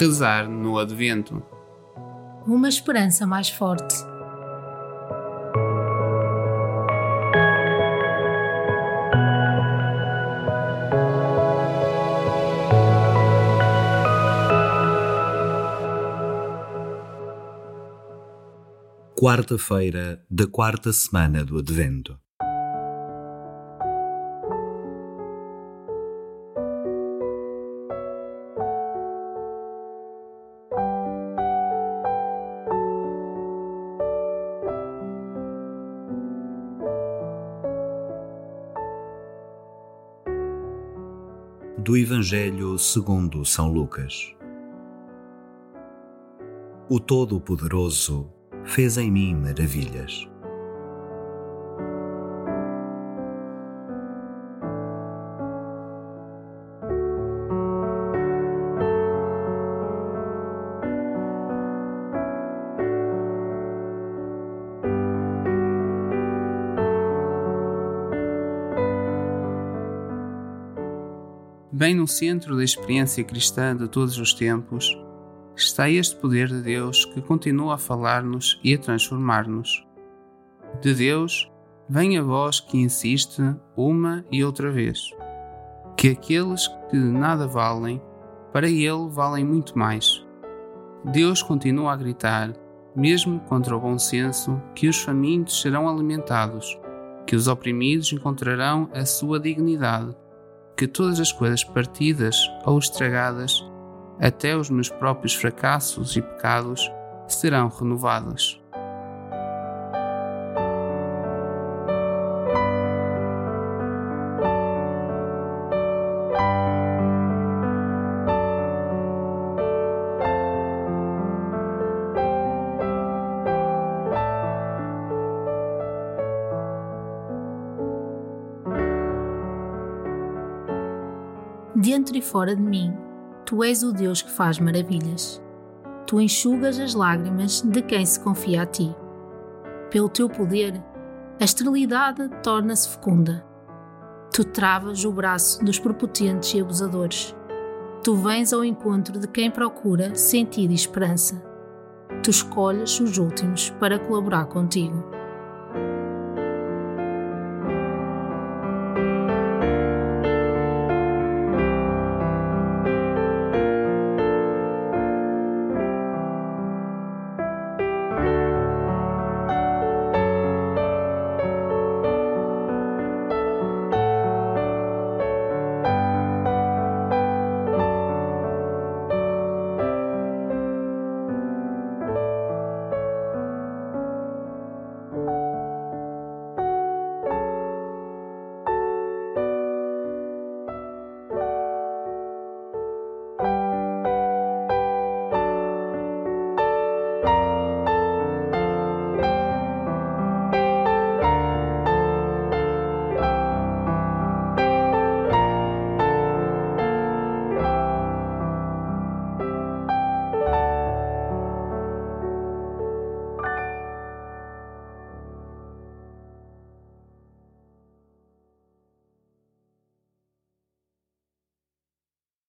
Rezar no Advento. Uma esperança mais forte. Quarta-feira da quarta semana do Advento. Do Evangelho segundo São Lucas. O Todo-Poderoso fez em mim maravilhas. Bem no centro da experiência cristã de todos os tempos, está este poder de Deus que continua a falar-nos e a transformar-nos. De Deus vem a voz que insiste uma e outra vez, que aqueles que nada valem, para Ele valem muito mais. Deus continua a gritar, mesmo contra o bom senso, que os famintos serão alimentados, que os oprimidos encontrarão a sua dignidade que todas as coisas partidas ou estragadas, até os meus próprios fracassos e pecados, serão renovados. Dentro e fora de mim, tu és o Deus que faz maravilhas. Tu enxugas as lágrimas de quem se confia a ti. Pelo teu poder, a esterilidade torna-se fecunda. Tu travas o braço dos prepotentes e abusadores. Tu vens ao encontro de quem procura sentido e esperança. Tu escolhes os últimos para colaborar contigo.